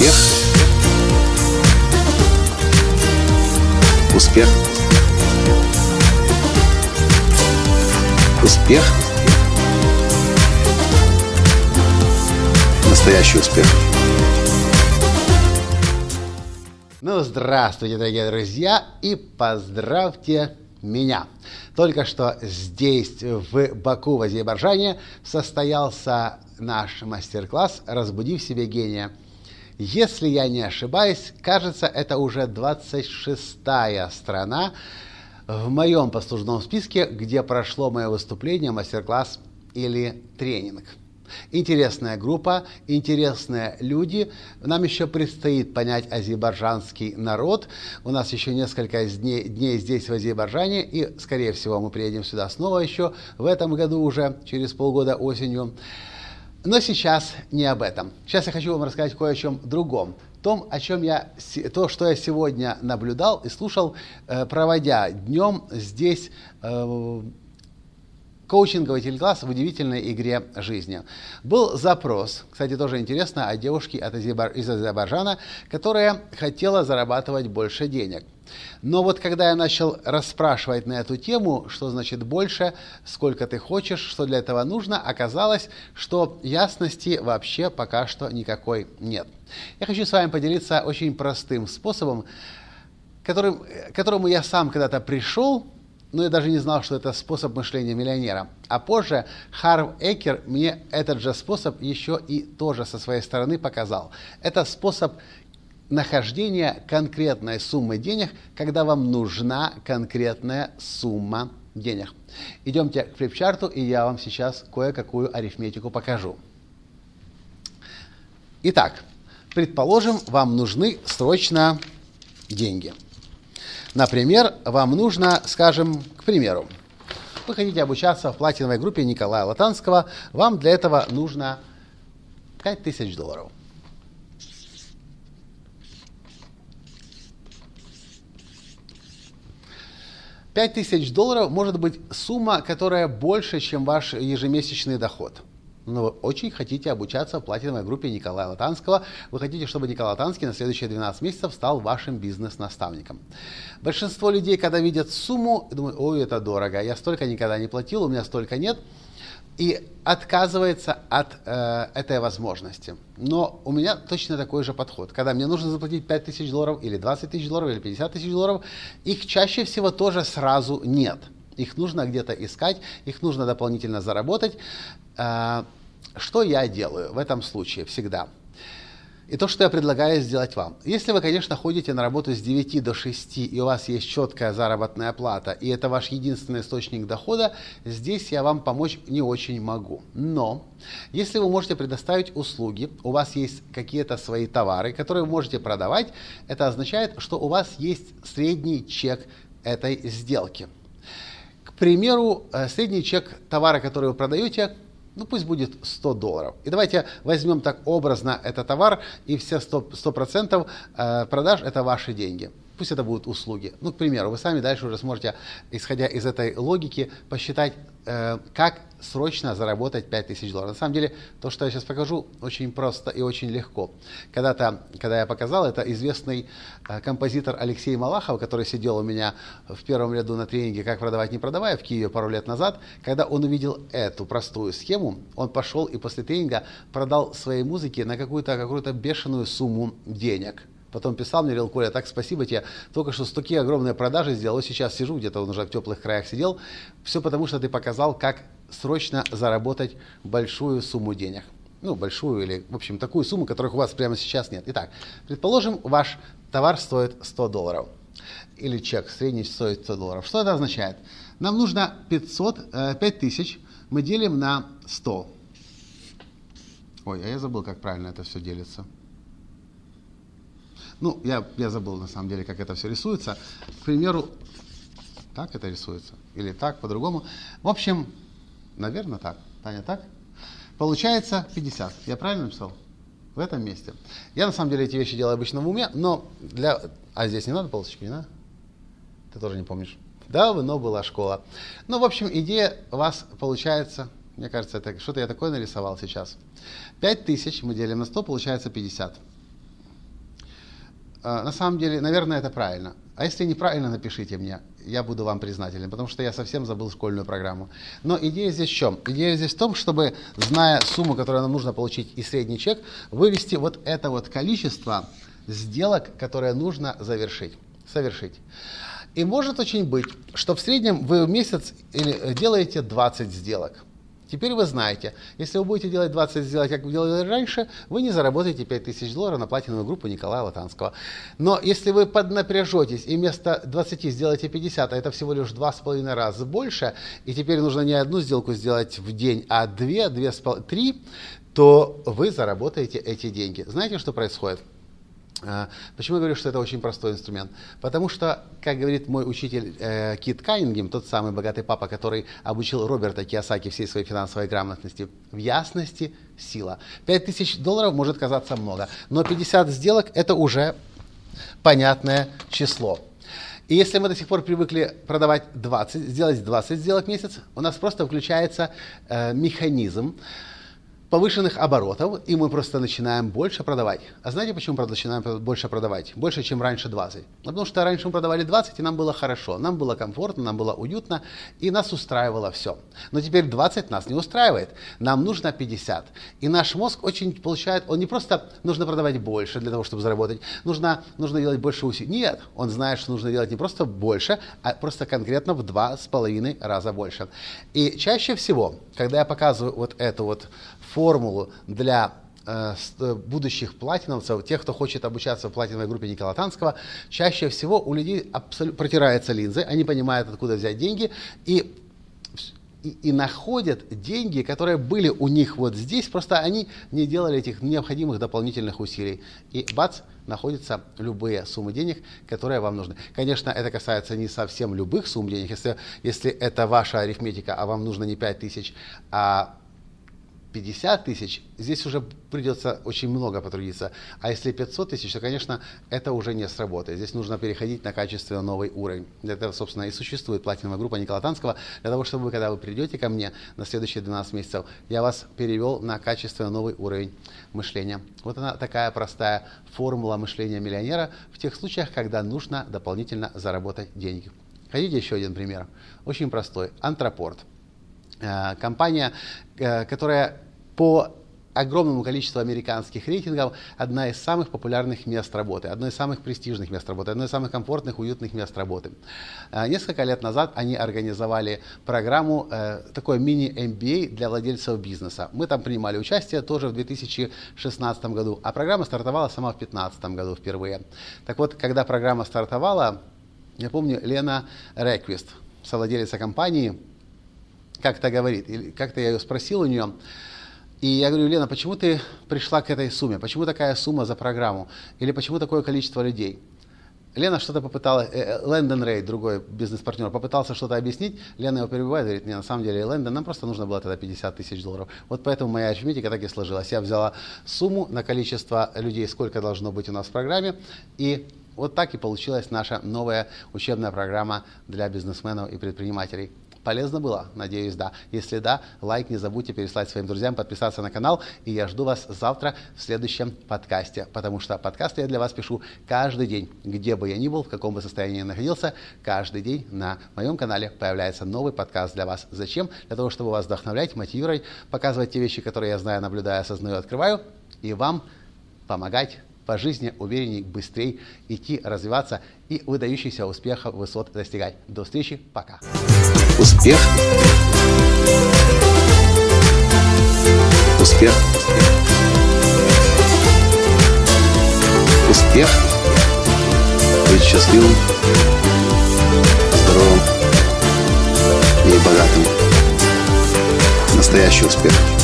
Успех. Успех. Успех. Настоящий успех. Ну, здравствуйте, дорогие друзья, и поздравьте меня. Только что здесь, в Баку, в Азербайджане, состоялся наш мастер-класс «Разбуди в себе гения». Если я не ошибаюсь, кажется, это уже 26-я страна в моем послужном списке, где прошло мое выступление, мастер-класс или тренинг. Интересная группа, интересные люди. Нам еще предстоит понять азербайджанский народ. У нас еще несколько дней, дней здесь, в Азербайджане, и, скорее всего, мы приедем сюда снова еще в этом году уже, через полгода осенью. Но сейчас не об этом. Сейчас я хочу вам рассказать кое о чем другом. Том, о чем я, то, что я сегодня наблюдал и слушал, э, проводя днем здесь э, коучинговый телекласс в удивительной игре жизни. Был запрос, кстати, тоже интересно, от девушки из Азербайджана, которая хотела зарабатывать больше денег. Но вот когда я начал расспрашивать на эту тему, что значит больше, сколько ты хочешь, что для этого нужно, оказалось, что ясности вообще пока что никакой нет. Я хочу с вами поделиться очень простым способом, которым, к которому я сам когда-то пришел, но я даже не знал, что это способ мышления миллионера. А позже Харв Экер мне этот же способ еще и тоже со своей стороны показал. Это способ нахождения конкретной суммы денег, когда вам нужна конкретная сумма денег. Идемте к флипчарту, и я вам сейчас кое-какую арифметику покажу. Итак, предположим, вам нужны срочно деньги – Например, вам нужно, скажем, к примеру, вы хотите обучаться в платиновой группе Николая Латанского, вам для этого нужно 5000 долларов. Пять тысяч долларов может быть сумма, которая больше, чем ваш ежемесячный доход – но вы очень хотите обучаться в платиновой группе Николая Латанского, вы хотите, чтобы Николай Латанский на следующие 12 месяцев стал вашим бизнес-наставником. Большинство людей, когда видят сумму, думают, ой, это дорого, я столько никогда не платил, у меня столько нет, и отказывается от э, этой возможности. Но у меня точно такой же подход. Когда мне нужно заплатить 5 тысяч долларов, или 20 тысяч долларов, или 50 тысяч долларов, их чаще всего тоже сразу нет. Их нужно где-то искать, их нужно дополнительно заработать. А, что я делаю в этом случае всегда? И то, что я предлагаю сделать вам. Если вы, конечно, ходите на работу с 9 до 6, и у вас есть четкая заработная плата, и это ваш единственный источник дохода, здесь я вам помочь не очень могу. Но, если вы можете предоставить услуги, у вас есть какие-то свои товары, которые вы можете продавать, это означает, что у вас есть средний чек этой сделки примеру, э, средний чек товара, который вы продаете, ну пусть будет 100 долларов. И давайте возьмем так образно этот товар, и все 100%, 100 э, продаж это ваши деньги пусть это будут услуги. Ну, к примеру, вы сами дальше уже сможете, исходя из этой логики, посчитать, э, как срочно заработать 5000 долларов. На самом деле, то, что я сейчас покажу, очень просто и очень легко. Когда-то, когда я показал, это известный э, композитор Алексей Малахов, который сидел у меня в первом ряду на тренинге «Как продавать, не продавая» в Киеве пару лет назад, когда он увидел эту простую схему, он пошел и после тренинга продал своей музыке на какую-то какую бешеную сумму денег – Потом писал мне, говорил, Коля, так спасибо тебе, только что такие огромные продажи сделал, вот сейчас сижу, где-то он уже в теплых краях сидел, все потому, что ты показал, как срочно заработать большую сумму денег. Ну, большую или, в общем, такую сумму, которых у вас прямо сейчас нет. Итак, предположим, ваш товар стоит 100 долларов. Или чек средний стоит 100 долларов. Что это означает? Нам нужно 500, 5000 э, мы делим на 100. Ой, а я забыл, как правильно это все делится. Ну, я, я забыл на самом деле, как это все рисуется. К примеру, так это рисуется. Или так, по-другому. В общем, наверное, так. Таня, так? Получается 50. Я правильно написал? В этом месте. Я на самом деле эти вещи делаю обычно в уме, но для... А здесь не надо полосочки, не надо? Ты тоже не помнишь. Давно была школа. Ну, в общем, идея у вас получается, мне кажется, это что-то я такое нарисовал сейчас. 5000 мы делим на 100, получается 50. Э, на самом деле, наверное, это правильно. А если неправильно, напишите мне, я буду вам признателен, потому что я совсем забыл школьную программу. Но идея здесь в чем? Идея здесь в том, чтобы, зная сумму, которую нам нужно получить и средний чек, вывести вот это вот количество сделок, которые нужно завершить, совершить. И может очень быть, что в среднем вы в месяц делаете 20 сделок – Теперь вы знаете, если вы будете делать 20 сделок, как вы делали раньше, вы не заработаете 5000 долларов на платиновую группу Николая Латанского. Но если вы поднапряжетесь и вместо 20 сделаете 50, а это всего лишь 2,5 раза больше, и теперь нужно не одну сделку сделать в день, а две, две, три, то вы заработаете эти деньги. Знаете, что происходит? А, почему я говорю, что это очень простой инструмент? Потому что, как говорит мой учитель э, Кит Каннингем, тот самый богатый папа, который обучил Роберта Киосаки всей своей финансовой грамотности, в ясности сила. 5000 долларов может казаться много, но 50 сделок это уже понятное число. И если мы до сих пор привыкли продавать 20, сделать 20 сделок в месяц, у нас просто включается э, механизм, повышенных оборотов, и мы просто начинаем больше продавать. А знаете, почему начинаем больше продавать? Больше, чем раньше 20. Потому что раньше мы продавали 20, и нам было хорошо, нам было комфортно, нам было уютно, и нас устраивало все. Но теперь 20 нас не устраивает, нам нужно 50. И наш мозг очень получает, он не просто нужно продавать больше для того, чтобы заработать, нужно, нужно делать больше усилий. Нет, он знает, что нужно делать не просто больше, а просто конкретно в два с половиной раза больше. И чаще всего, когда я показываю вот эту вот формулу для э, будущих платиновцев, тех, кто хочет обучаться в платиновой группе Никола Танского, чаще всего у людей абсолютно протираются линзы, они понимают, откуда взять деньги, и и, и находят деньги, которые были у них вот здесь, просто они не делали этих необходимых дополнительных усилий. И бац, находятся любые суммы денег, которые вам нужны. Конечно, это касается не совсем любых сумм денег. Если, если это ваша арифметика, а вам нужно не 5 тысяч, а 50 тысяч, здесь уже придется очень много потрудиться. А если 500 тысяч, то, конечно, это уже не сработает. Здесь нужно переходить на качественно новый уровень. Для этого, собственно, и существует платиновая группа Никола Танского, для того, чтобы вы, когда вы придете ко мне на следующие 12 месяцев, я вас перевел на качественно новый уровень мышления. Вот она такая простая формула мышления миллионера в тех случаях, когда нужно дополнительно заработать деньги. Хотите еще один пример? Очень простой. Антропорт. Э, компания, э, которая по огромному количеству американских рейтингов одна из самых популярных мест работы, одно из самых престижных мест работы, одно из самых комфортных, уютных мест работы. Э, несколько лет назад они организовали программу, такой мини-MBA для владельцев бизнеса. Мы там принимали участие тоже в 2016 году, а программа стартовала сама в 2015 году впервые. Так вот, когда программа стартовала, я помню, Лена Реквист, совладелица компании, как-то говорит, как-то я ее спросил у нее, и я говорю, Лена, почему ты пришла к этой сумме? Почему такая сумма за программу? Или почему такое количество людей? Лена что-то попыталась, э, э, Лэндон Рей, другой бизнес-партнер, попытался что-то объяснить. Лена его перебивает, говорит, не, на самом деле, Лэндон, нам просто нужно было тогда 50 тысяч долларов. Вот поэтому моя арифметика так и сложилась. Я взяла сумму на количество людей, сколько должно быть у нас в программе, и вот так и получилась наша новая учебная программа для бизнесменов и предпринимателей. Полезно было? Надеюсь, да. Если да, лайк не забудьте переслать своим друзьям, подписаться на канал. И я жду вас завтра в следующем подкасте, потому что подкасты я для вас пишу каждый день. Где бы я ни был, в каком бы состоянии я находился, каждый день на моем канале появляется новый подкаст для вас. Зачем? Для того, чтобы вас вдохновлять, мотивировать, показывать те вещи, которые я знаю, наблюдаю, осознаю, открываю, и вам помогать по жизни уверенней, быстрее идти, развиваться и выдающихся успехов, высот достигать. До встречи, пока. Успех. Успех. Успех. Быть счастливым, здоровым и богатым. Настоящий успех.